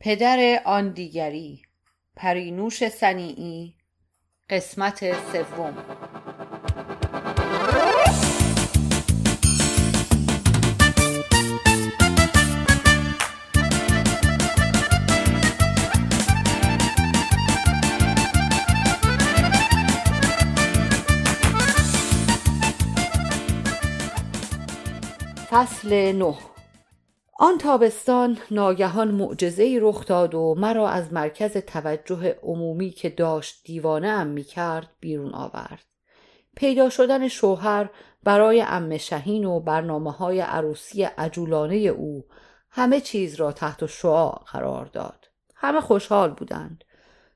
پدر آن دیگری پرینوش صنیعی قسمت سوم. فصل نه. آن تابستان ناگهان معجزهای رخ داد و مرا از مرکز توجه عمومی که داشت دیوانه ام می کرد بیرون آورد. پیدا شدن شوهر برای ام شهین و برنامه های عروسی عجولانه او همه چیز را تحت شعاع قرار داد. همه خوشحال بودند.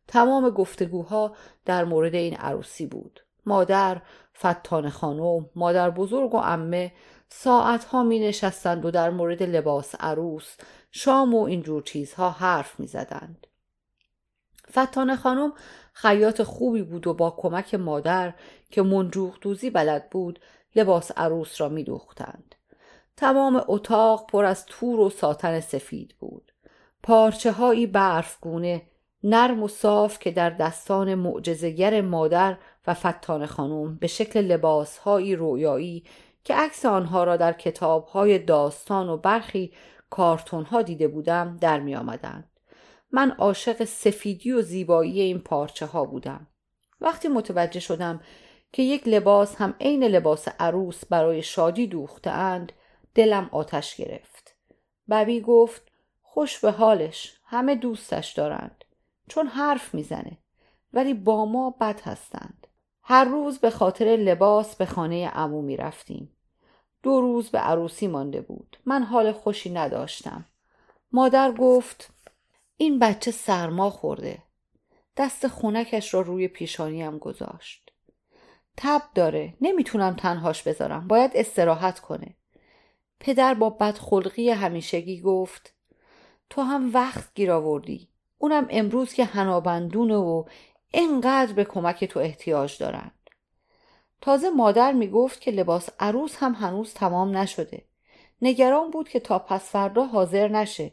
تمام گفتگوها در مورد این عروسی بود. مادر فتان خانم مادر بزرگ و امه ها می نشستند و در مورد لباس عروس شام و اینجور چیزها حرف می زدند. فتان خانم خیاط خوبی بود و با کمک مادر که منجوق دوزی بلد بود لباس عروس را می دوختند. تمام اتاق پر از تور و ساتن سفید بود. پارچه هایی برفگونه نرم و صاف که در دستان معجزگر مادر و فتان خانم به شکل لباس هایی رویایی که عکس آنها را در کتاب های داستان و برخی کارتون ها دیده بودم در می آمدند. من عاشق سفیدی و زیبایی این پارچه ها بودم. وقتی متوجه شدم که یک لباس هم عین لباس عروس برای شادی دوخته اند دلم آتش گرفت. ببی گفت خوش به حالش همه دوستش دارند چون حرف می‌زنه ولی با ما بد هستند. هر روز به خاطر لباس به خانه عمو می رفتیم. دو روز به عروسی مانده بود. من حال خوشی نداشتم. مادر گفت این بچه سرما خورده. دست خونکش را روی پیشانیم گذاشت. تب داره. نمی‌تونم تنهاش بذارم. باید استراحت کنه. پدر با بدخلقی همیشگی گفت تو هم وقت گیر آوردی. اونم امروز که هنابندونه و اینقدر به کمک تو احتیاج دارند تازه مادر می‌گفت که لباس عروس هم هنوز تمام نشده. نگران بود که تا پس فردا حاضر نشه.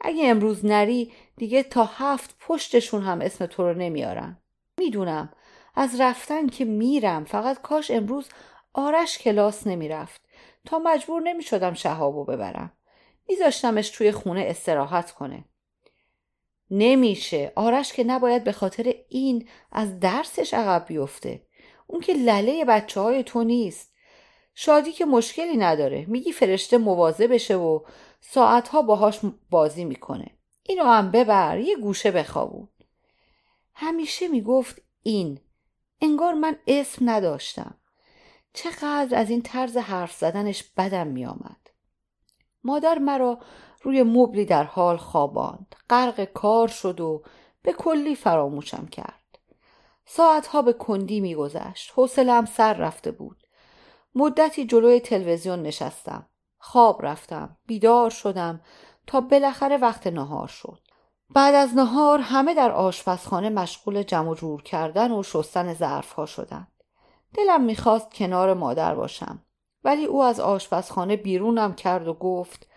اگه امروز نری دیگه تا هفت پشتشون هم اسم تو رو نمیارن. می‌دونم از رفتن که میرم فقط کاش امروز آرش کلاس نمی‌رفت. تا مجبور نمی‌شدم شهابو ببرم. میذاشتمش توی خونه استراحت کنه. نمیشه. آرش که نباید به خاطر این از درسش عقب بیفته. اون که لله بچه های تو نیست. شادی که مشکلی نداره. میگی فرشته موازه بشه و ساعتها باهاش بازی می‌کنه. اینو هم ببر. یه گوشه بخوابون. همیشه می‌گفت این. انگار من اسم نداشتم. چقدر از این طرز حرف زدنش بدم میآمد. مادر مرا روی مبلی در حال خواباند. غرق کار شد و به کلی فراموشم کرد. ساعتها به کندی میگذشت. حوصلهام سر رفته بود. مدتی جلوی تلویزیون نشستم. خواب رفتم. بیدار شدم تا بالاخره وقت نهار شد. بعد از نهار همه در آشپزخانه مشغول جمع جور کردن و شستن ظرفها شدند. دلم می‌خواست کنار مادر باشم. ولی او از آشپزخانه بیرونم کرد و گفت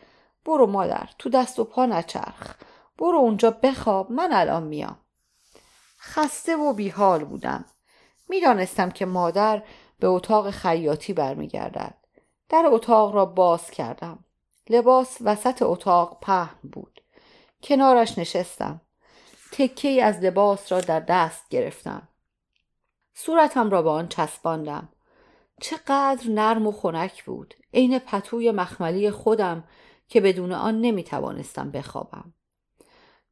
برو مادر تو دست و پا نچرخ. برو اونجا بخواب من الان میام. خسته و بیحال بودم. می‌دانستم که مادر به اتاق خیاطی برمیگردد. در اتاق را باز کردم. لباس وسط اتاق پهن بود. کنارش نشستم. تکه از لباس را در دست گرفتم. صورتم را به آن چسباندم. چقدر نرم و خنک بود. عین پتوی مخملی خودم که بدون آن نمی توانستم بخوابم.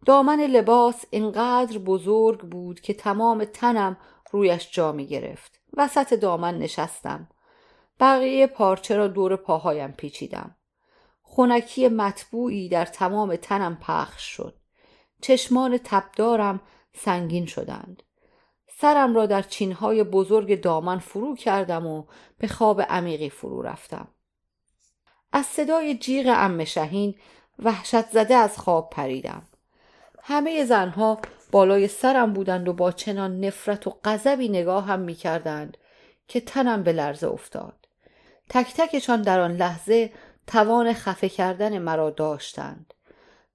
دامن لباس اینقدر بزرگ بود که تمام تنم رویش جا می گرفت وسط دامن نشستم. بقیه پارچه را دور پاهایم پیچیدم. خونکی مطبوعی در تمام تنم پخش شد. چشمان تبدارم سنگین شدند. سرم را در چینهای بزرگ دامن فرو کردم و به خواب عمیقی فرو رفتم. از صدای جیغ ام شهین وحشت زده از خواب پریدم. همه زنها بالای سرم بودند و با چنان نفرت و غضبی می کردند که تنم به لرزه افتاد. تک تکشان در آن لحظه توان خفه کردن مرا داشتند.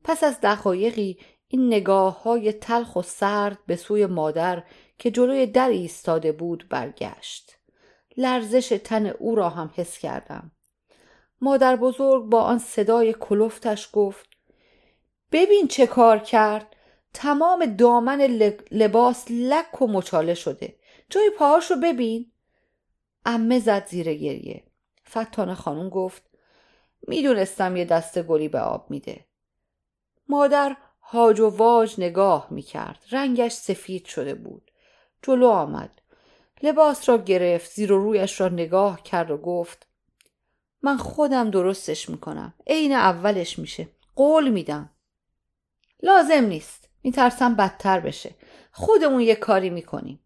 پس از دقایقی این نگاه های تلخ و سرد به سوی مادر که جلوی در ایستاده بود برگشت. لرزش تن او را هم حس کردم. مادر بزرگ با آن صدای کلفتش گفت ببین چه کار کرد. تمام دامن لباس لک و مچاله شده. جای پاهاش رو ببین. امه زد زیر گریه. فتانه خانم گفت می‌دونستم یه دسته گلی به آب میده. مادر هاج و واج نگاه می‌کرد. رنگش سفید شده بود. جلو آمد. لباس را گرفت زیر و رویش را نگاه کرد و گفت من خودم درستش می‌کنم. عین اولش میشه. قول میدم. لازم نیست. میترسم بدتر بشه. خودمون یه کاری می‌کنیم.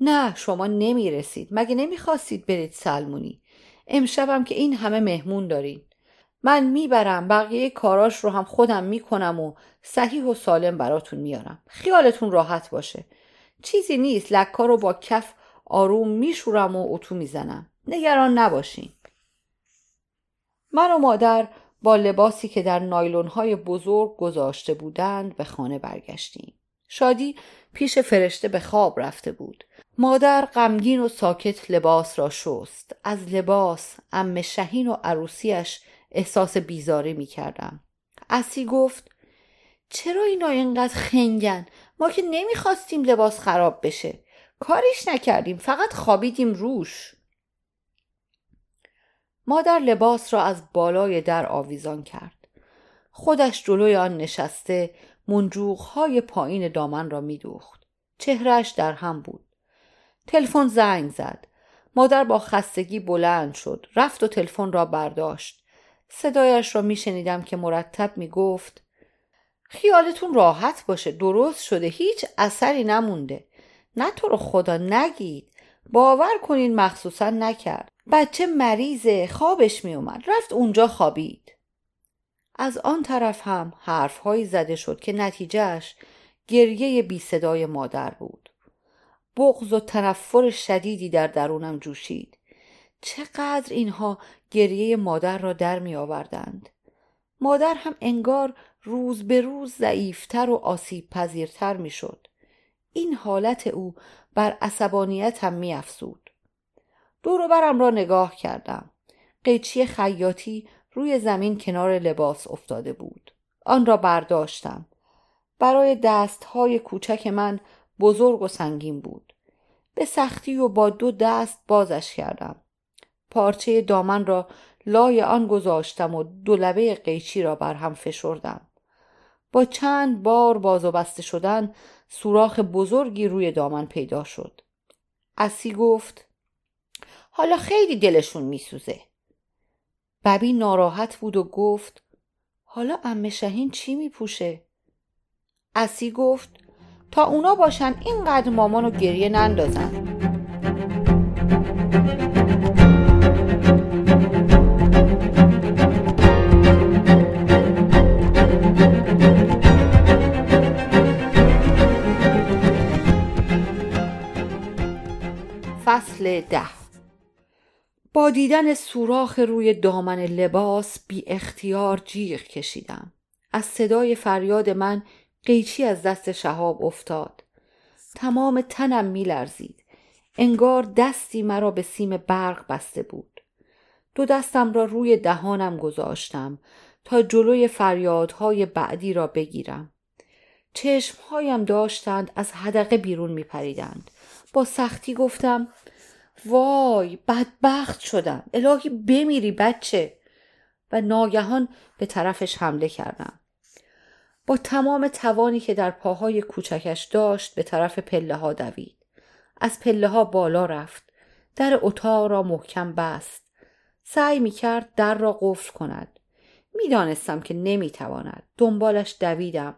نه شما نمی‌رسید. مگه نمی‌خواستید برید سلمونی؟ امشبم که این همه مهمون دارین. من می‌برم بقیه کاراش رو هم خودم می‌کنم و صحیح و سالم براتون میارم. خیالتون راحت باشه. چیزی نیست. لکا رو با کف آروم میشورم و اتو می‌زنم. نگران نباشین. من و مادر با لباسی که در نایلون های بزرگ گذاشته بودند به خانه برگشتیم. شادی پیش فرشته به خواب رفته بود. مادر غمگین و ساکت لباس را شست. از لباس ام شهین و عروسیش احساس بیزاری می کردم اسی گفت چرا اینا اینقدر خنگن؟ ما که نمی‌خواستیم لباس خراب بشه. کاریش نکردیم فقط خوابیدیم روش. مادر لباس را از بالای در آویزان کرد. خودش جلوی آن نشسته های پایین دامن را میدوخت. چهرش در هم بود. تلفن زنگ زد. مادر با خستگی بلند شد. رفت و تلفن را برداشت. صدایش را میشنیدم که مرتب می‌گفت خیالتون راحت باشه. درست شده. هیچ اثری نمونده. نه تو رو خدا نگید. باور کنین مخصوصا نکرد. بچه مریضه خوابش میومد رفت اونجا خوابید. از آن طرف هم حرفهایی زده شد که نتیجهش گریه بی صدای مادر بود. بغض و تنفر شدیدی در درونم جوشید. چقدر اینها گریه مادر را در می آوردند مادر هم انگار روز به روز ضعیفتر و آسیب پذیرتر می شد این حالت او بر عصبانیتم می افسود دور برم را نگاه کردم. قیچی خیاطی روی زمین کنار لباس افتاده بود. آن را برداشتم. برای دستهای کوچک من بزرگ و سنگین بود. به سختی و با دو دست بازش کردم. پارچه دامن را لای آن گذاشتم و دو لبه قیچی را بر هم فشردم. با چند بار باز و بسته شدن سوراخ بزرگی روی دامن پیدا شد. اسی گفت حالا خیلی دلشون میسوزه. ببی ناراحت بود و گفت حالا ام شهین چی میپوشه؟ اسی گفت تا اونا باشن اینقدر مامانو گریه نندازن. فصل ده با دیدن سوراخ روی دامن لباس بی اختیار جیغ کشیدم. از صدای فریاد من قیچی از دست شهاب افتاد. تمام تنم میلرزید. انگار دستی مرا به سیم برق بسته بود. دو دستم را روی دهانم گذاشتم تا جلوی فریادهای بعدی را بگیرم. چشمهایم داشتند از حدقه بیرون میپریدند. با سختی گفتم وای بدبخت شدم. الهی بمیری بچه. و ناگهان به طرفش حمله کردم. با تمام توانی که در پاهای کوچکش داشت به طرف پله ها دوید. از پله ها بالا رفت. در اتاق را محکم بست. سعی می کرد در را قفل کند. می‌دانستم که نمی‌تواند. دنبالش دویدم.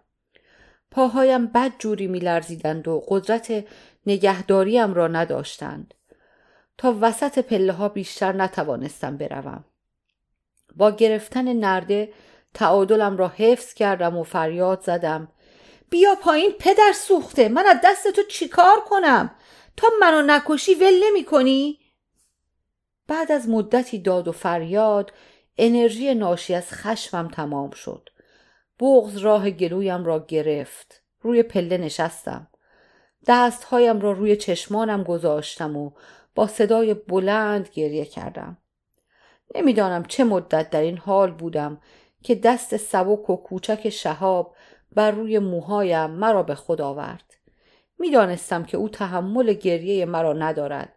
پاهایم بد جوری میلرزیدند و قدرت نگهداریم را نداشتند. تا وسط پله ها بیشتر نتوانستم بروم. با گرفتن نرده تعادلم را حفظ کردم و فریاد زدم. بیا پایین پدر سوخته من از دست تو چیکار کنم؟ تا منو نکشی ول نمی کنی؟ بعد از مدتی داد و فریاد انرژی ناشی از خشمم تمام شد. بغز راه گلویم را گرفت. روی پله نشستم. دستهایم را روی چشمانم گذاشتم و با صدای بلند گریه کردم. نمی‌دانم چه مدت در این حال بودم که دست سبک و کوچک شهاب بر روی موهایم مرا به خود آورد. می‌دانستم که او تحمل گریه مرا ندارد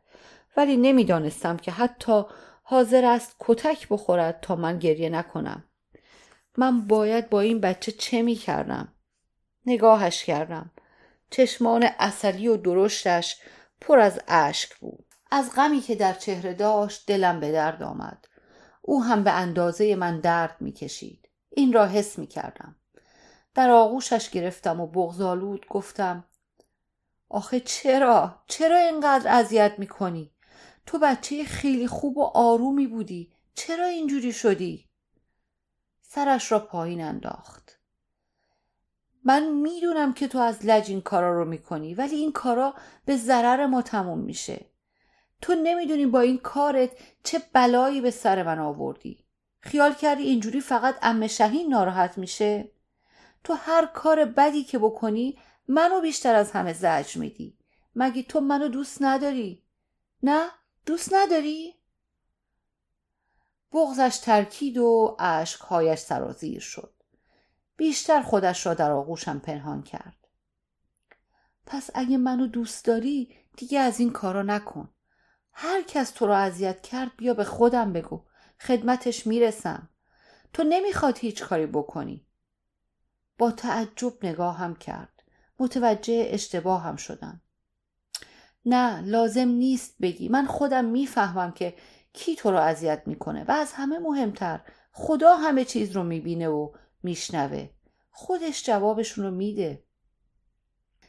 ولی نمی‌دانستم که حتی حاضر است کتک بخورد تا من گریه نکنم. من باید با این بچه چه می کردم؟ نگاهش کردم. چشمان اصلی و درشتش پر از اشک بود. از غمی که در چهره داشت دلم به درد آمد او هم به اندازه من درد می کشید این را حس می کردم در آغوشش گرفتم و بغزالود گفتم آخه چرا؟ چرا اینقدر اذیت می کنی؟ تو بچه خیلی خوب و آرومی بودی چرا اینجوری شدی؟ سرش را پایین انداخت من می‌دونم که تو از لج این کارا رو می‌کنی ولی این کارا به ضرر ما تموم میشه تو نمی‌دونی با این کارت چه بلایی به سر من آوردی. خیال کردی اینجوری فقط ام شهین ناراحت میشه؟ تو هر کار بدی که بکنی منو بیشتر از همه زجر میدی. مگه تو منو دوست نداری؟ نه؟ دوست نداری؟ بغزش ترکید و اشکهایش سرازیر شد. بیشتر خودش را در آغوشم پنهان کرد. پس اگه منو دوست داری دیگه از این کارا نکن. هر کس تو را اذیت کرد بیا به خودم بگو. خدمتش می‌رسم. تو نمی‌خواد هیچ کاری بکنی. با تعجب نگاهم کرد. متوجه اشتباهم شدم. نه لازم نیست بگی. من خودم می‌فهمم که کی تو رو اذیت می‌کنه و از همه مهمتر خدا همه چیز رو می‌بینه و میشنوه. خودش جوابشون رو میده.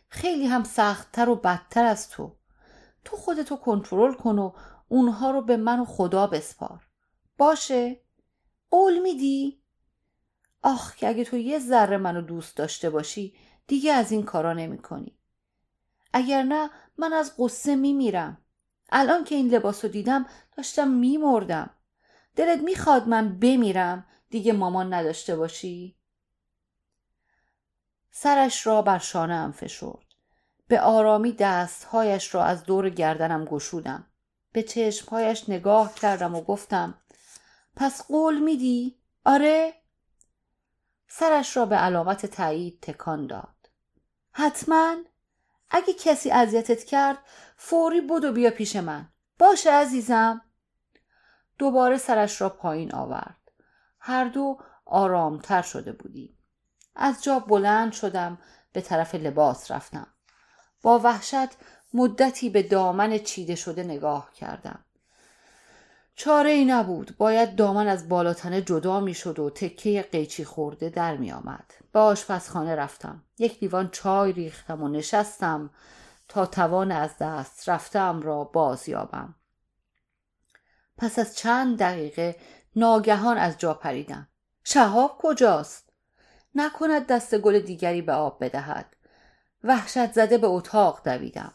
خیلی هم سختتر و بدتر از تو. تو خودتو کنترل کن و اونها رو به من و خدا بسپار. باشه؟ قول میدی؟ آخ که اگه تو یه ذره منو دوست داشته باشی دیگه از این کارا نمی کنی. اگر نه من از قصه میمیرم. الان که این لباس رو دیدم داشتم میمردم. دلت می‌خواد من بمیرم دیگه مامان نداشته باشی؟ سرش را بر شانه ام فشرد. به آرامی دستهایش را از دور گردنم گشودم. به چشمهایش نگاه کردم و گفتم پس قول میدی؟ آره؟ سرش را به علامت تایید تکان داد. حتما. اگه کسی اذیتت کرد فوری بدو بیا پیش من. باشه عزیزم. دوباره سرش را پایین آورد. هر دو آرامتر شده بودیم. از جا بلند شدم به طرف لباس رفتم. با وحشت مدتی به دامن چیده شده نگاه کردم. چاره ای نبود. باید دامن از بالاتنه جدا می شد و تکه قیچی خورده در می آمد به آشپزخانه رفتم. یک لیوان چای ریختم و نشستم تا توان از دست رفتم را باز یابم پس از چند دقیقه ناگهان از جا پریدم. شهاب کجاست؟ نکند دست گل دیگری به آب بدهد. وحشت زده به اتاق دویدم.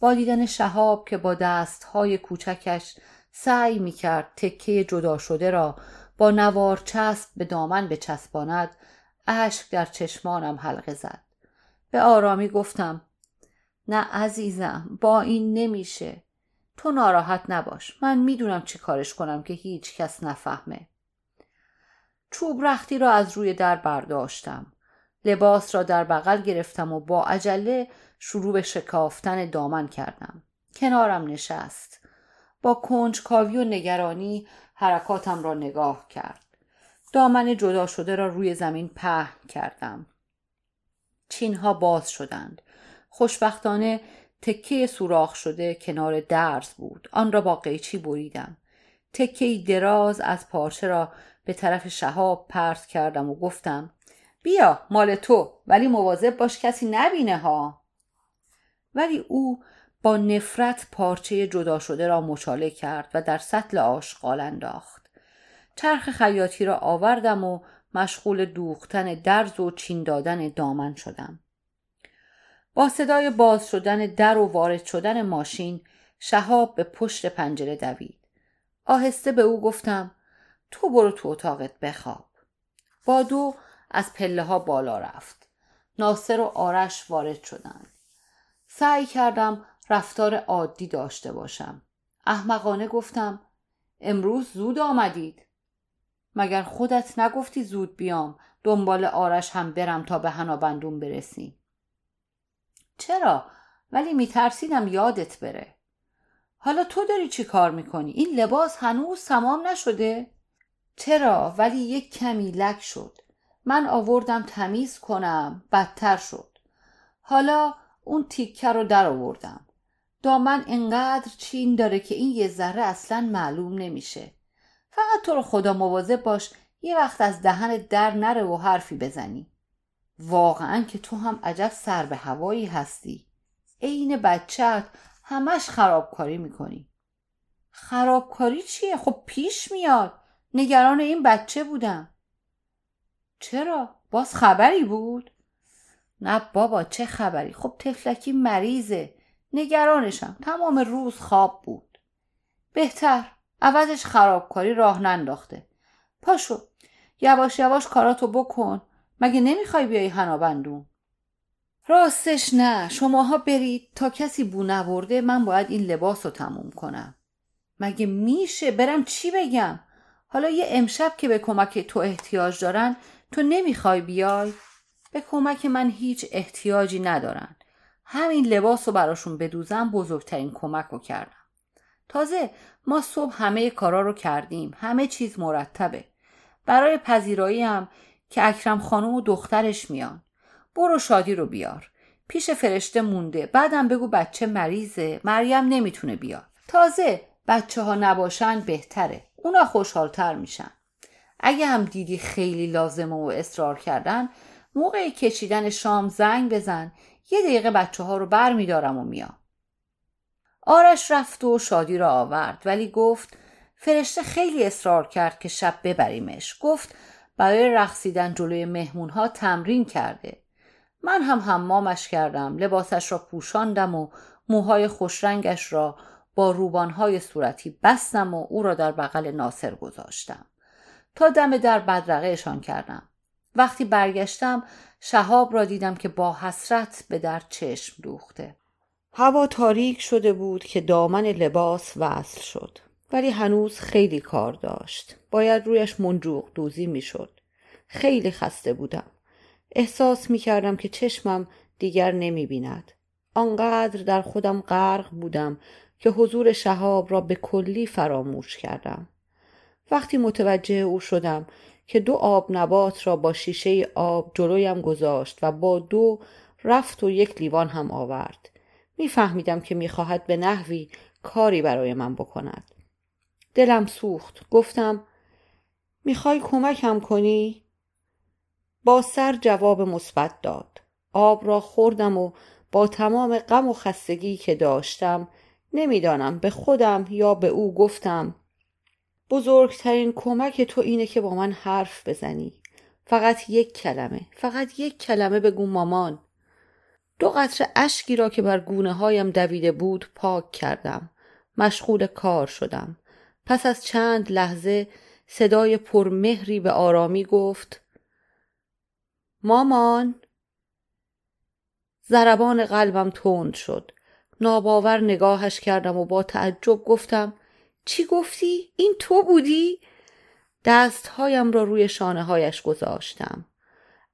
با دیدن شهاب که با دستهای کوچکش سعی می کرد تکه جدا شده را با نوار چسب به دامن بچسباند اشک در چشمانم حلقه زد. به آرامی گفتم نه عزیزم با این نمیشه. تو ناراحت نباش. من می‌دونم چی کارش کنم که هیچ کس نفهمه. چوب رختی را از روی در برداشتم. لباس را در بغل گرفتم و با عجله شروع به شکافتن دامن کردم. کنارم نشست. با کنجکاوی و نگرانی حرکاتم را نگاه کرد. دامن جدا شده را روی زمین پهن کردم. چینها باز شدند. خوشبختانه تکه سوراخ شده کنار درز بود. آن را با قیچی بریدم. تکه دراز از پارچه را به طرف شهاب پرت کردم و گفتم بیا مال تو ولی مواظب باش کسی نبینه ها. ولی او با نفرت پارچه جدا شده را مچاله کرد و در سطل آشغال انداخت. چرخ خیاطی را آوردم و مشغول دوختن درز و چین دادن دامن شدم. با صدای باز شدن در و وارد شدن ماشین شهاب به پشت پنجره دوید. آهسته به او گفتم تو برو تو اتاقت بخواب. با دو از پله ها بالا رفت. ناصر و آرش وارد شدند. سعی کردم رفتار عادی داشته باشم. احمقانه گفتم امروز زود آمدید. مگر خودت نگفتی زود بیام دنبال آرش هم برم تا به هنابندون برسیم چرا؟ ولی میترسیدم یادت بره. حالا تو داری چی کار می‌کنی؟ این لباس هنوز تمام نشده؟ چرا؟ ولی یک کمی لک شد. من آوردم تمیز کنم. بدتر شد. حالا اون تیکه رو در آوردم. دامن انقدر چین داره که این یه ذره اصلا معلوم نمیشه. فقط تو رو خدا مواظب باش یه وقت از دهن در نره و حرفی بزنی. واقعا که تو هم عجب سر به هوایی هستی. عین بچت همش خرابکاری می‌کنی. خرابکاری چیه؟ خب پیش میاد. نگران این بچه بودم. چرا؟ باز خبری بود؟ نه بابا چه خبری؟ خب تفلکی مریضه. نگرانشم. تمام روز خواب بود. بهتر. عوضش خرابکاری راه ننداخته. پاشو. یواش یواش کاراتو بکن. مگه نمی‌خوای بیای هنابندون؟ راستش نه. شماها برید. تا کسی بو نورده من باید این لباس رو تموم کنم. مگه میشه؟ برم چی بگم؟ حالا یه امشب که به کمک تو احتیاج دارن تو نمی‌خوای بیای؟ به کمک من هیچ احتیاجی ندارن. همین لباس رو براشون بدوزم بزرگترین کمک رو کردم. تازه ما صبح همه کارا رو کردیم. همه چیز مرتبه. برای پذیرایی هم که اکرم خانم و دخترش میان. برو شادی رو بیار. پیش فرشته مونده. بعدم بگو بچه مریضه. مریم نمی‌تونه بیاد. تازه بچه ها نباشن بهتره. اونا خوشحالتر میشن. اگه هم دیدی خیلی لازمه و اصرار کردن موقع کشیدن شام زنگ بزن یه دقیقه بچه ها رو بر میدارم و میام. آرش رفت و شادی را آورد ولی گفت فرشته خیلی اصرار کرد که شب ببریمش. گفت برای رقصیدن جلوی مهمون ها تمرین کرده. من هم حمامش کردم لباسش را پوشاندم و موهای خوشرنگش را با روبانهای صورتی بستم و او را در بغل ناصر گذاشتم. تا دم در بدرقهشان کردم. وقتی برگشتم شهاب را دیدم که با حسرت به در چشم دوخته. هوا تاریک شده بود که دامن لباس وصل شد ولی هنوز خیلی کار داشت. باید رویش منجوق دوزی می‌شد. خیلی خسته بودم. احساس می کردم که چشمم دیگر نمی بیند. آنقدر در خودم غرق بودم که حضور شهاب را به کلی فراموش کردم. وقتی متوجه او شدم که دو آب نبات را با شیشه آب جلویم گذاشت و با دو رفت و یک لیوان هم آورد. میفهمیدم که می‌خواهد به نحوی کاری برای من بکند. دلم سوخت. گفتم می‌خوای کمکم کنی؟ با سر جواب مثبت داد آب را خوردم و با تمام غم و خستگی که داشتم نمی‌دانم به خودم یا به او گفتم بزرگترین کمک تو اینه که با من حرف بزنی. فقط یک کلمه. فقط یک کلمه بگو مامان. دو قطره اشکی را که بر گونه هایم دویده بود پاک کردم. مشغول کار شدم. پس از چند لحظه صدای پرمهری به آرامی گفت مامان. ضربان قلبم تند شد. ناباور نگاهش کردم و با تعجب گفتم چی گفتی؟ این تو بودی؟ دستهایم را روی شانه هایش گذاشتم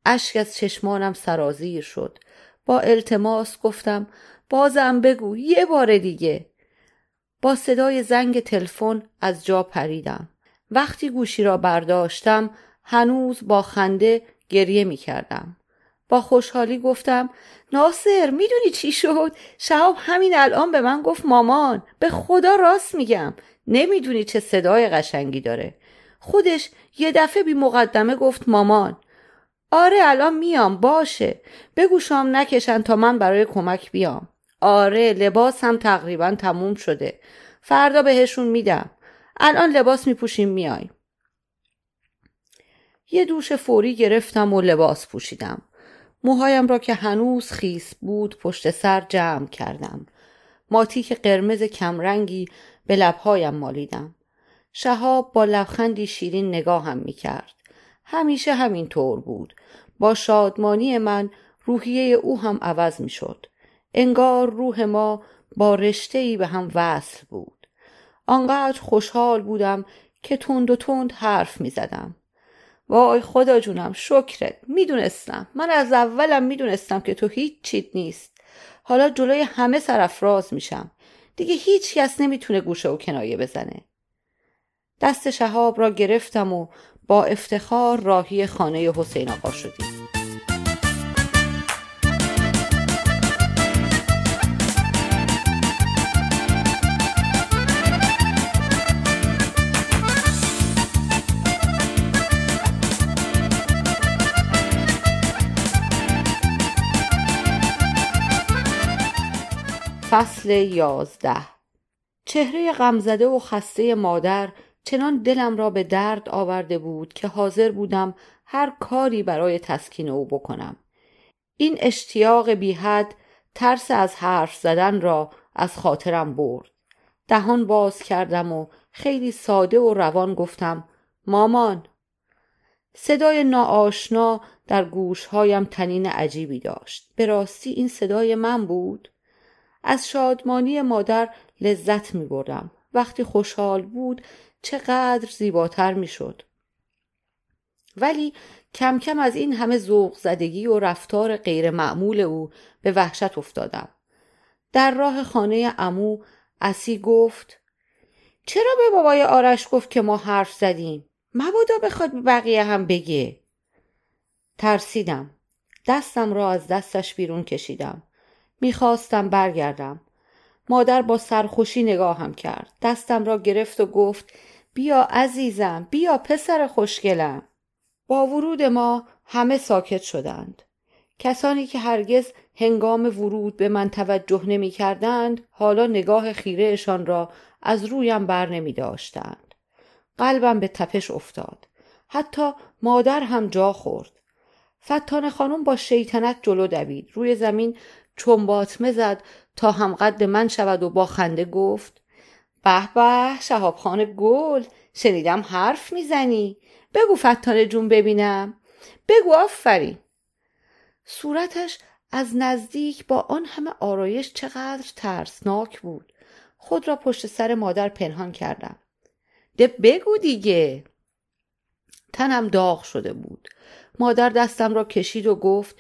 اشک از چشمانم سرازیر شد با التماس گفتم بازم بگو یه بار دیگه با صدای زنگ تلفن از جا پریدم وقتی گوشی را برداشتم هنوز با خنده گریه می کردم. با خوشحالی گفتم ناصر می‌دونی چی شد؟ شهاب همین الان به من گفت مامان به خدا راست میگم نمی‌دونی چه صدای قشنگی داره. خودش یه دفعه بی مقدمه گفت مامان. آره الان میام باشه. بگو شام نکشن تا من برای کمک بیام. آره لباس هم تقریبا تموم شده. فردا بهشون میدم. الان لباس میپوشیم میایم. یه دوش فوری گرفتم و لباس پوشیدم. موهایم را که هنوز خیس بود پشت سر جمع کردم. ماتیک قرمز کمرنگی به لبهایم مالیدم. شهاب با لبخندی شیرین نگاهم می کرد. همیشه همین طور بود. با شادمانی من روحیه او هم عوض می شد انگار روح ما با رشته به هم وصل بود. آنقدر خوشحال بودم که تند و تند حرف می زدم وای خدا جونم شکرت. می‌دونستم. من از اولم می‌دونستم که تو هیچ چیت نیست. حالا جلوی همه سرفراز میشم. دیگه هیچ کس نمی‌تونه گوشه و کنایه بزنه. دست شهاب را گرفتم و با افتخار راهی خانه حسین آقا شدیم. فصل یازده. چهره غمزده و خسته مادر چنان دلم را به درد آورده بود که حاضر بودم هر کاری برای تسکین او بکنم. این اشتیاق بیحد ترس از حرف زدن را از خاطرم برد. دهان باز کردم و خیلی ساده و روان گفتم مامان. صدای ناآشنا در گوشهایم تنین عجیبی داشت. به راستی این صدای من بود؟ از شادمانی مادر لذت می بردم. وقتی خوشحال بود چقدر زیباتر می شد. ولی کم کم از این همه ذوق زدگی و رفتار غیر معمول او به وحشت افتادم. در راه خانه امو اسی گفت چرا به بابای آرش گفت که ما حرف زدیم؟ مبادا بخواد بقیه هم بگه. ترسیدم. دستم را از دستش بیرون کشیدم. می‌خواستم برگردم مادر با سرخوشی نگاهم کرد دستم را گرفت و گفت بیا عزیزم بیا پسر خوشگلم با ورود ما همه ساکت شدند کسانی که هرگز هنگام ورود به من توجه نمی کردند حالا نگاه خیرهشان را از رویم بر نمی داشتند. قلبم به تپش افتاد. حتی مادر هم جا خورد. فتان خانم با شیطنت جلو دوید. روی زمین چون باطمه زد تا هم قد من شود و با خنده گفت به به شهاب خان گل شنیدم حرف می‌زنی. بگو فتانه جون ببینم. بگو آفرین. صورتش از نزدیک با آن همه آرایش چقدر ترسناک بود. خود را پشت سر مادر پنهان کردم. ده بگو دیگه. تنم داغ شده بود. مادر دستم را کشید و گفت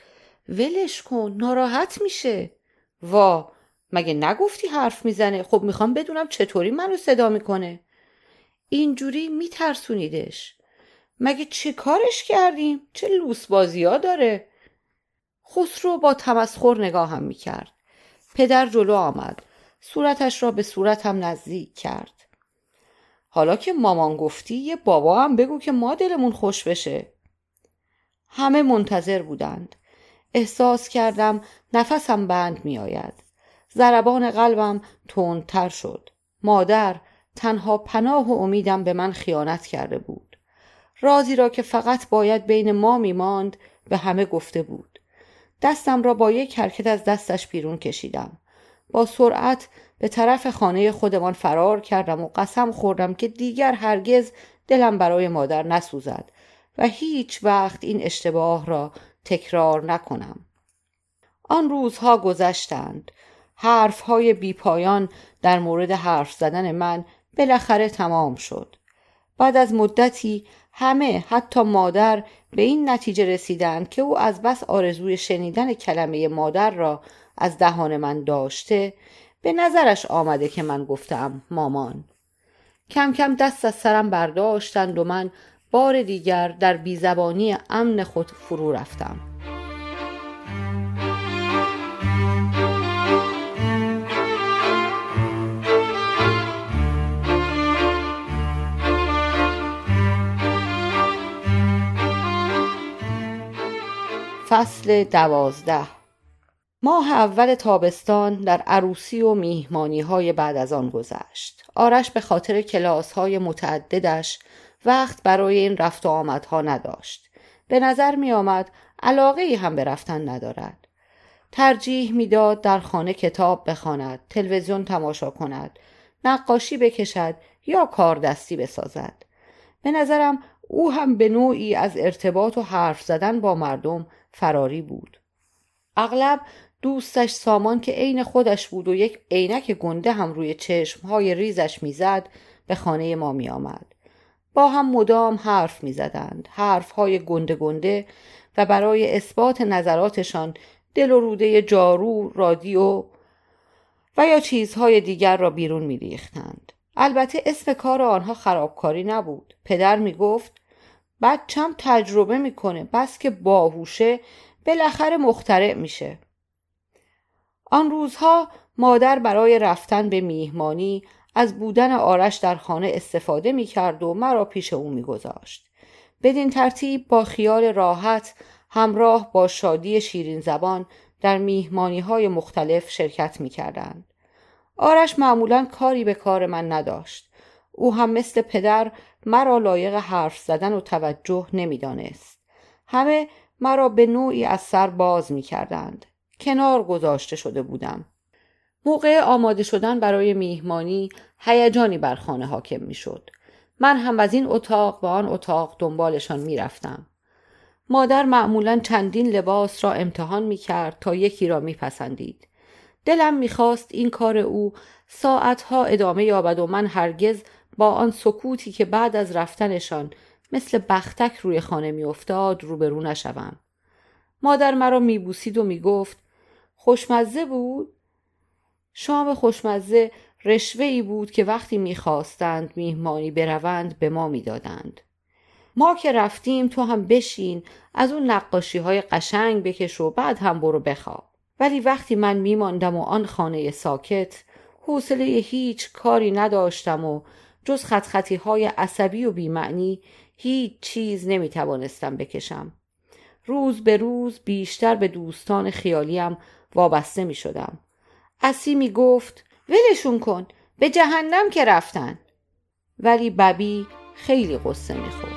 ولش کن ناراحت میشه. وا مگه نگفتی حرف می‌زنه؟ خب می‌خوام بدونم چطوری منو صدا می‌کنه. اینجوری میترسونیدش. مگه چه کارش کردیم؟ چه لوس بازی ها داره؟ خسرو با تمسخر نگاهم می‌کرد. پدر جلو آمد. صورتش را به صورتم نزدیک کرد. حالا که مامان گفتی یه بابا هم بگو که ما دلمون خوش بشه. همه منتظر بودند. احساس کردم نفسم بند می آید. زربان قلبم تندتر شد. مادر تنها پناه و امیدم به من خیانت کرده بود. رازی را که فقط باید بین ما می ماند به همه گفته بود. دستم را با یک حرکت از دستش بیرون کشیدم. با سرعت به طرف خانه خودمان فرار کردم و قسم خوردم که دیگر هرگز دلم برای مادر نسوزد و هیچ وقت این اشتباه را تکرار نکنم. آن روزها گذشتند. حرفهای بیپایان در مورد حرف زدن من بالاخره تمام شد. بعد از مدتی همه حتی مادر به این نتیجه رسیدند که او از بس آرزوی شنیدن کلمه مادر را از دهان من داشته به نظرش آمده که من گفتم مامان. کم کم دست از سرم برداشتند و من بار دیگر در بیزبانی امن خود فرو رفتم. فصل دوازده. ماه اول تابستان در عروسی و میهمانی های بعد از آن گذشت. آرش به خاطر کلاس های متعددش وقت برای این رفت و آمدها نداشت. به نظر می آمد علاقه ای هم به رفتن ندارد. ترجیح می‌داد در خانه کتاب بخواند تلویزیون تماشا کند نقاشی بکشد یا کار دستی بسازد. به نظرم او هم به نوعی از ارتباط و حرف زدن با مردم فراری بود. اغلب دوستش سامان که عین خودش بود و یک عینک گنده هم روی چشمهای ریزش می‌زد به خانه ما می آمد. با هم مدام حرف می زدند. حرف های گنده گنده و برای اثبات نظراتشان دل و روده جارو، رادیو و یا چیزهای دیگر را بیرون می ریختند. البته اسم کار آنها خرابکاری نبود. پدر می گفت بچم تجربه می‌کنه بس که باهوشه بالاخره مخترع میشه آن روزها مادر برای رفتن به میهمانی از بودن آرش در خانه استفاده می کرد و مرا پیش او می گذاشت. بدین ترتیب با خیال راحت همراه با شادی شیرین زبان در میهمانی های مختلف شرکت می کردند. آرش معمولا کاری به کار من نداشت. او هم مثل پدر مرا لایق حرف زدن و توجه نمی‌دانست. همه مرا به نوعی از سر باز می کردند. کنار گذاشته شده بودم. موقع آماده شدن برای میهمانی هیجانی بر خانه حاکم می شد. من هم از این اتاق به آن اتاق دنبالشان می رفتم. مادر معمولا چندین لباس را امتحان می کرد تا یکی را می پسندید. دلم می‌خواست این کار او ساعتها ادامه یابد و من هرگز با آن سکوتی که بعد از رفتنشان مثل بختک روی خانه میافتاد روبرو نشوم مادر مرا میبوسید و می‌گفت خوشمزه بود شام خوشمزه رشوه ای بود که وقتی می‌خواستند میهمانی بروند به ما می‌دادند ما که رفتیم تو هم بشین از اون نقاشی های قشنگ بکش و بعد هم برو بخواب ولی وقتی من میماندم و آن خانه ساکت حوصله هیچ کاری نداشتم و جز خطخطی های عصبی و بیمعنی هیچ چیز نمی توانستم بکشم. روز به روز بیشتر به دوستان خیالیم وابسته می شدم. اسی می گفت ولشون کن به جهنم که رفتن. ولی ببی خیلی قصه می خورد.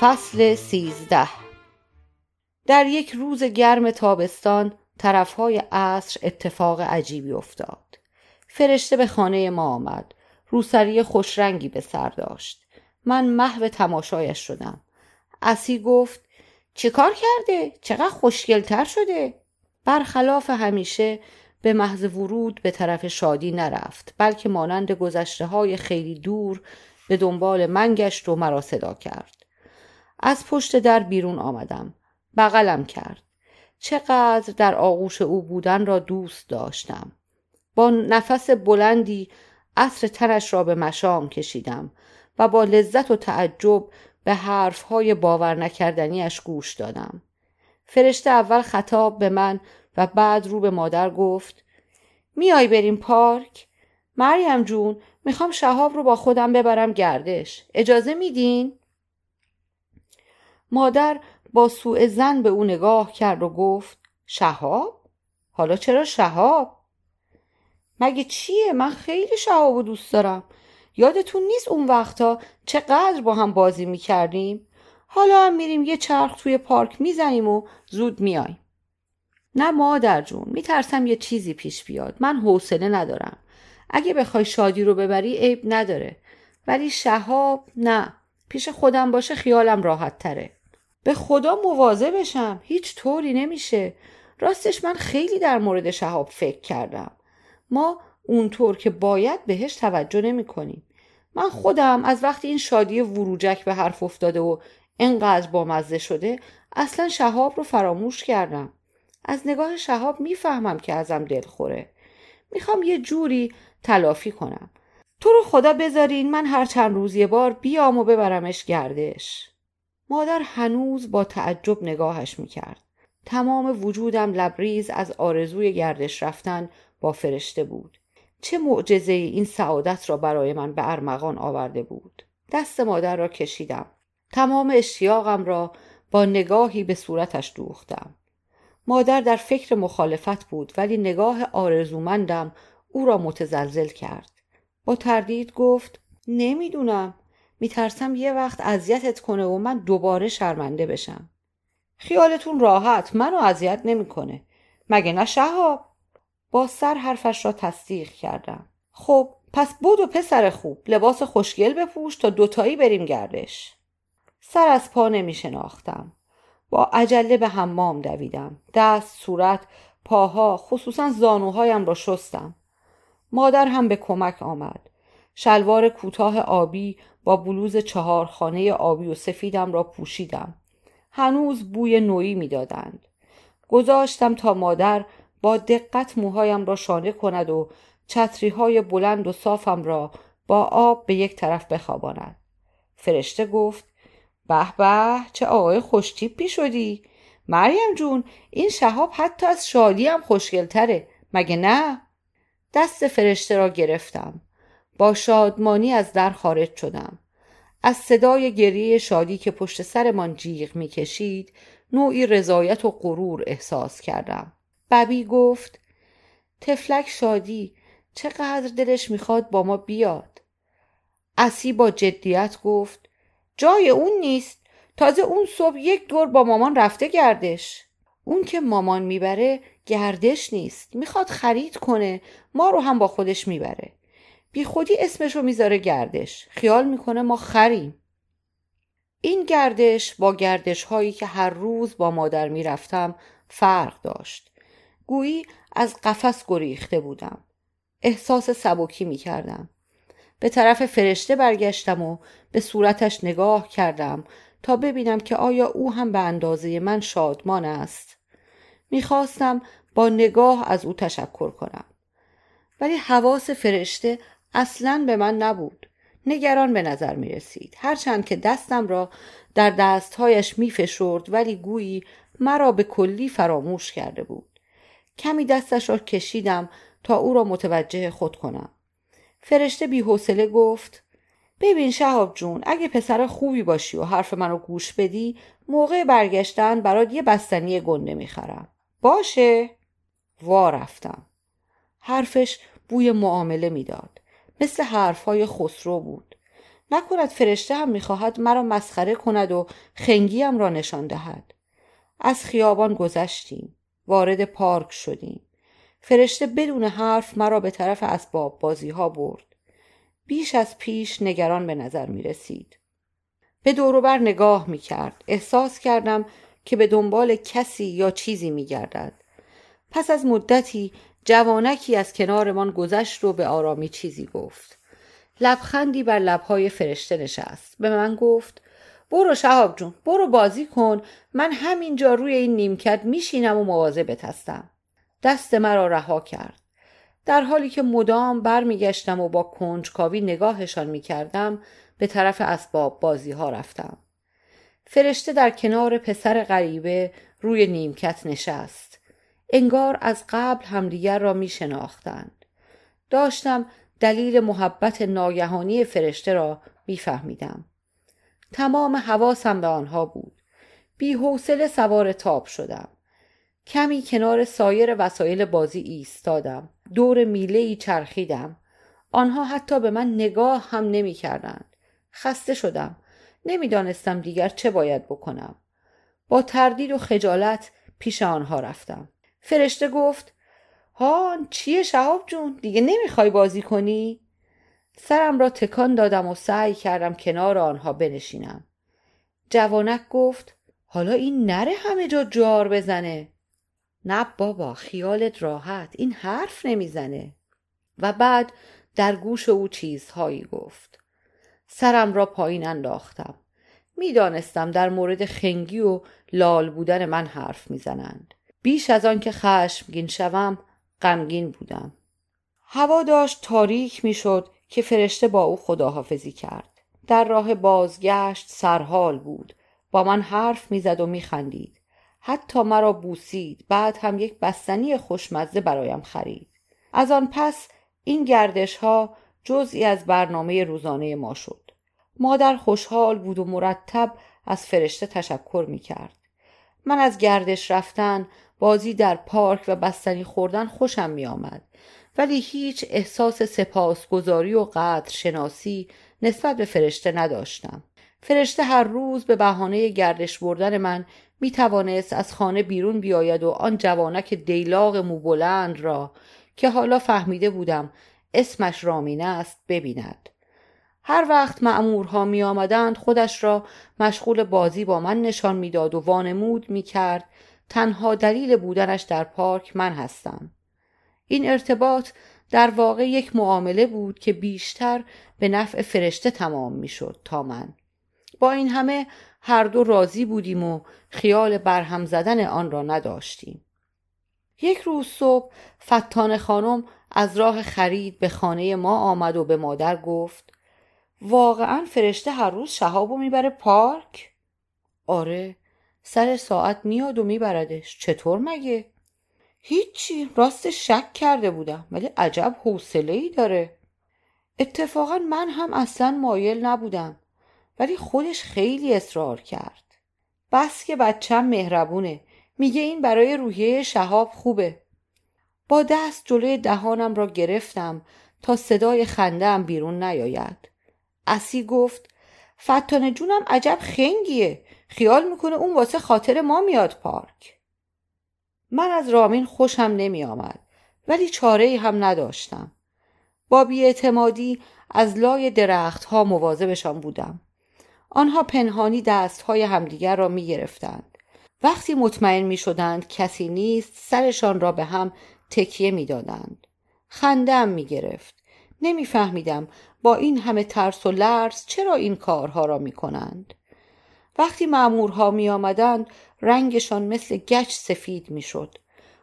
فصل سیزده. در یک روز گرم تابستان طرفهای عصر اتفاق عجیبی افتاد. فرشته به خانه ما آمد. روسری خوشرنگی به سر داشت. من محو تماشایش شدم. اسی گفت چه کار کرده؟ چقدر خوشگلتر شده؟ برخلاف همیشه به محض ورود به طرف شادی نرفت بلکه مانند گذشته های خیلی دور به دنبال من گشت و مرا صدا کرد. از پشت در بیرون آمدم. بغلم کرد. چقدر در آغوش او بودن را دوست داشتم. با نفس بلندی عصر تنش را به مشام کشیدم و با لذت و تعجب به حرفهای باور نکردنیش گوش دادم فرشته اول خطاب به من و بعد رو به مادر گفت میای بریم پارک؟ مریم جون می‌خوام شهاب رو با خودم ببرم گردش اجازه میدین؟ مادر با سوء زن به او نگاه کرد و گفت شهاب؟ حالا چرا شهاب؟ مگه چیه؟ من خیلی شهاب دوست دارم. یادتون نیست اون وقتا چقدر با هم بازی می‌کردیم؟ حالا هم میریم یه چرخ توی پارک می‌زنیم و زود میایم نه مادر جون میترسم یه چیزی پیش بیاد. من حوصله ندارم. اگه بخوای شادی رو ببری عیب نداره. ولی شهاب نه. پیش خودم باشه خیالم راحت تره. به خدا مواظه بشم. هیچ طوری نمیشه. راستش من خیلی در مورد شهاب فکر کردم. ما اونطور که باید بهش توجه نمی کنیم من خودم از وقتی این شادی وروجک به حرف افتاده و انقدر بامزه شده اصلا شهاب رو فراموش کردم. از نگاه شهاب می‌فهمم که ازم دل خوره. می‌خوام یه جوری تلافی کنم. تو رو خدا بذارین من هر چند روز یه بار بیام و ببرمش گردش. مادر هنوز با تعجب نگاهش می‌کرد. تمام وجودم لبریز از آرزوی گردش رفتن با فرشته بود. چه معجزه این سعادت را برای من به ارمغان آورده بود. دست مادر را کشیدم. تمام اشتیاقم را با نگاهی به صورتش دوختم. مادر در فکر مخالفت بود ولی نگاه آرزومندم او را متزلزل کرد. با تردید گفت نمی‌دونم. میترسم یه وقت اذیتت کنه و من دوباره شرمنده بشم. خیالتون راحت. منو اذیت نمی‌کنه. مگه نه شهاب؟ با سر حرفش را تصدیق کردم. خب پس بود و پسر خوب. لباس خوشگل بپوش تا دوتایی بریم گردش. سر از پا نمی شناختم. با عجله به حمام دویدم. دست صورت پاها خصوصا زانوهایم را شستم. مادر هم به کمک آمد. شلوار کوتاه آبی با بلوز چهار خانه آبی و سفیدم را پوشیدم. هنوز بوی نوعی می‌دادند. گذاشتم تا مادر با دقت موهایم را شانه کند و چتری های بلند و صافم را با آب به یک طرف بخواباند. فرشته گفت به به چه آقای خوشتیپی شدی مریم جون این شهاب حتی از شادی هم خوشگلتره مگه نه؟ دست فرشته را گرفتم. با شادمانی از در خارج شدم. از صدای گریه شادی که پشت سرمان جیغ می‌کشید نوعی رضایت و غرور احساس کردم. ببی گفت تفلک شادی چقدر دلش می‌خواد با ما بیاد؟ اسی با جدیت گفت جای اون نیست تازه اون صبح یک دور با مامان رفته گردش. اون که مامان می‌بره گردش نیست می‌خواد خرید کنه ما رو هم با خودش می‌بره. بی خودی اسمشو می‌ذاره گردش خیال می‌کنه ما خریم. این گردش با گردش هایی که هر روز با مادر می‌رفتم فرق داشت. گویی از قفس گریخته بودم. احساس سبکی می‌کردم. به طرف فرشته برگشتم و به صورتش نگاه کردم تا ببینم که آیا او هم به اندازه من شادمان است. می‌خواستم با نگاه از او تشکر کنم. ولی حواس فرشته اصلا به من نبود. نگران به نظر می رسید هرچند که دستم را در دستهایش می فشرد ولی گویی مرا به کلی فراموش کرده بود. کمی دستش را کشیدم تا او را متوجه خود کنم. فرشته بی حوصله گفت ببین شهاب جون اگه پسر خوبی باشی و حرف منو گوش بدی موقع برگشتن برات یه بستنی گنده می‌خرم. باشه. وا رفتم. حرفش بوی معامله می‌داد. مثل حرفهای خسرو بود. نکند فرشته هم می‌خواهد مرا مسخره کند و خنگیم را نشان دهد. از خیابان گذشتیم. وارد پارک شدیم فرشته بدون حرف مرا به طرف اسباب بازی ها برد بیش از پیش نگران به نظر می رسید. به دوروبر نگاه می کرد. احساس کردم که به دنبال کسی یا چیزی می گردد. پس از مدتی جوانکی از کنارمان گذشت و به آرامی چیزی گفت. لبخندی بر لبهای فرشته نشست. به من گفت برو شهاب جون برو بازی کن من همینجا روی این نیمکت میشینم و مواظبت هستم. دست مرا رها کرد. در حالی که مدام برمیگشتم و با کنجکاوی نگاهشان می‌کردم به طرف اسباب بازی ها رفتم. فرشته در کنار پسر غریبه روی نیمکت نشست. انگار از قبل همدیگر را می شناختند. داشتم دلیل محبت ناگهانی فرشته را میفهمیدم. تمام حواسم به آنها بود. بی حوصله سوار تاب شدم. کمی کنار سایر وسایل بازی ایستادم. دور میله ای چرخیدم. آنها حتی به من نگاه هم نمی کردند. خسته شدم. نمی‌دانستم دیگر چه باید بکنم. با تردید و خجالت پیش آنها رفتم. فرشته گفت هان چیه شهاب جون دیگه نمی‌خوای بازی کنی؟ سرم را تکان دادم و سعی کردم کنار آنها بنشینم. جوانک گفت حالا این نره همه جا جار بزنه. نه بابا خیالت راحت این حرف نمی‌زنه. و بعد در گوش او چیزهایی گفت. سرم را پایین انداختم. می‌دانستم در مورد خنگی و لال بودن من حرف می‌زنند. بیش از آن که خشمگین شوم غمگین بودم. هوا داشت تاریک می‌شد. که فرشته با او خداحافظی کرد. در راه بازگشت سرحال بود. با من حرف می‌زد و میخندید. حتی مرا بوسید. بعد هم یک بستنی خوشمزه برایم خرید. از آن پس این گردش ها جزئی از برنامه روزانه ما شد. مادر خوشحال بود و مرتب از فرشته تشکر می کرد. من از گردش رفتن بازی در پارک و بستنی خوردن خوشم می آمد. ولی هیچ احساس سپاسگزاری و قدر شناسی نسبت به فرشته نداشتم. فرشته هر روز به بهانه گردش بردن من می توانست از خانه بیرون بیاید و آن جوانک دیلاغ موبلند را که حالا فهمیده بودم اسمش رامین است ببیند. هر وقت معمورها می آمدند خودش را مشغول بازی با من نشان می‌داد و وانمود می کرد تنها دلیل بودنش در پارک من هستم. این ارتباط در واقع یک معامله بود که بیشتر به نفع فرشته تمام می شد تا من. با این همه هر دو راضی بودیم و خیال برهم زدن آن را نداشتیم. یک روز صبح فتان خانم از راه خرید به خانه ما آمد و به مادر گفت واقعا فرشته هر روز شهابو می‌بره پارک؟ آره سر ساعت میاد و میبردش چطور مگه؟ هیچی. راست شک کرده بودم ولی عجب حوصله ای داره. اتفاقا من هم اصلا مایل نبودم ولی خودش خیلی اصرار کرد. بس که بچم مهربونه. میگه این برای روحیه شهاب خوبه. با دست جلوی دهانم را گرفتم تا صدای خندهام بیرون نیاید. اسی گفت فتانه جونم عجب خنگیه. خیال می‌کنه اون واسه خاطر ما میاد پارک. من از رامین خوشم نمی آمد ولی چاره هم نداشتم. با بیاعتمادی از لای درخت ها مواظبشان بودم. آنها پنهانی دست های همدیگر را می گرفتند وقتی مطمئن می شدند کسی نیست سرشان را به هم تکیه می دادند خندم می گرفت نمیفهمیدم با این همه ترس و لرز چرا این کارها را می کنند وقتی معمورها می آمدند رنگشان مثل گچ سفید می شد.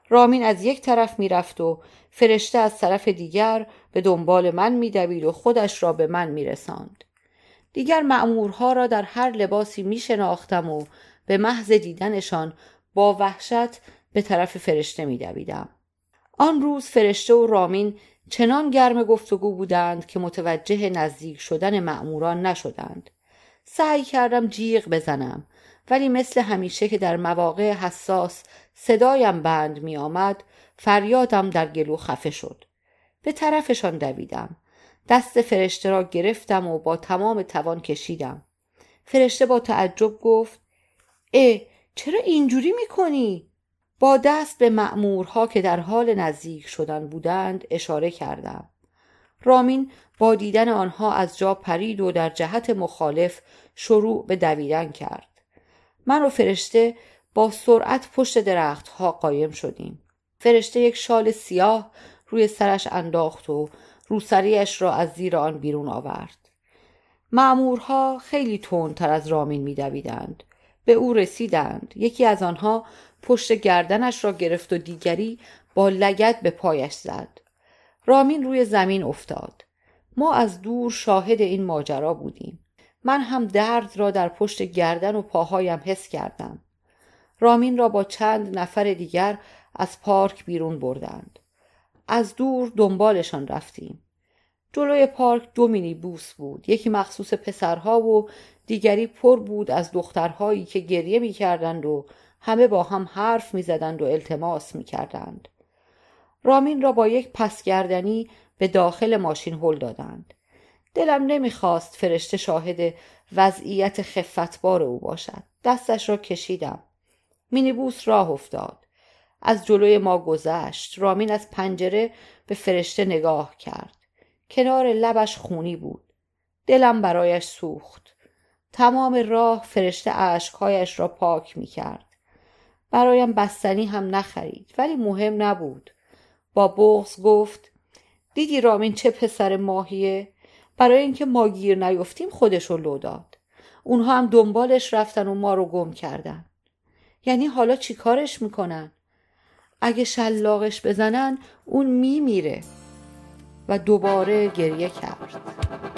رامین از یک طرف می رفت و فرشته از طرف دیگر به دنبال من می دوید و خودش را به من می رساند. دیگر معمورها را در هر لباسی می شناختم و به محض دیدنشان با وحشت به طرف فرشته می دویدم. آن روز فرشته و رامین چنان گرم گفتگو بودند که متوجه نزدیک شدن معموران نشدند. سعی کردم جیغ بزنم. ولی مثل همیشه که در مواقع حساس صدایم بند می آمد فریادم در گلو خفه شد. به طرفشان دویدم. دست فرشته را گرفتم و با تمام توان کشیدم. فرشته با تعجب گفت اه چرا اینجوری می‌کنی؟ با دست به مأمورها که در حال نزدیک شدن بودند اشاره کردم. رامین با دیدن آنها از جا پرید و در جهت مخالف شروع به دویدن کرد. من و فرشته با سرعت پشت درختها قایم شدیم. فرشته یک شال سیاه روی سرش انداخت و روسریش را از زیر آن بیرون آورد. معمورها خیلی تندتر از رامین میدویدند. به او رسیدند. یکی از آنها پشت گردنش را گرفت و دیگری با لگت به پایش زد. رامین روی زمین افتاد. ما از دور شاهد این ماجرا بودیم. من هم درد را در پشت گردن و پاهایم حس کردم. رامین را با چند نفر دیگر از پارک بیرون بردند. از دور دنبالشان رفتیم. جلوی پارک دو مینی بوس بود. یکی مخصوص پسرها و دیگری پر بود از دخترهایی که گریه می‌کردند و همه با هم حرف می‌زدند و التماس می‌کردند. رامین را با یک پسگردنی به داخل ماشین هل دادند. دلم نمی‌خواست فرشته شاهد وضعیت خفتبار او باشد. دستش را کشیدم. مینیبوس راه افتاد. از جلوی ما گذشت. رامین از پنجره به فرشته نگاه کرد. کنار لبش خونی بود. دلم برایش سوخت. تمام راه فرشته عشقهایش را پاک می کرد. برایم بستنی هم نخرید ولی مهم نبود. با بغز گفت دیدی رامین چه پسر ماهیه؟ برای اینکه ما گیر نیفتیم خودش رو لو داد. اونها هم دنبالش رفتن و ما رو گم کردن. یعنی حالا چی کارش می‌کنن؟ اگه شلاقش بزنن اون میمیره. و دوباره گریه کرد.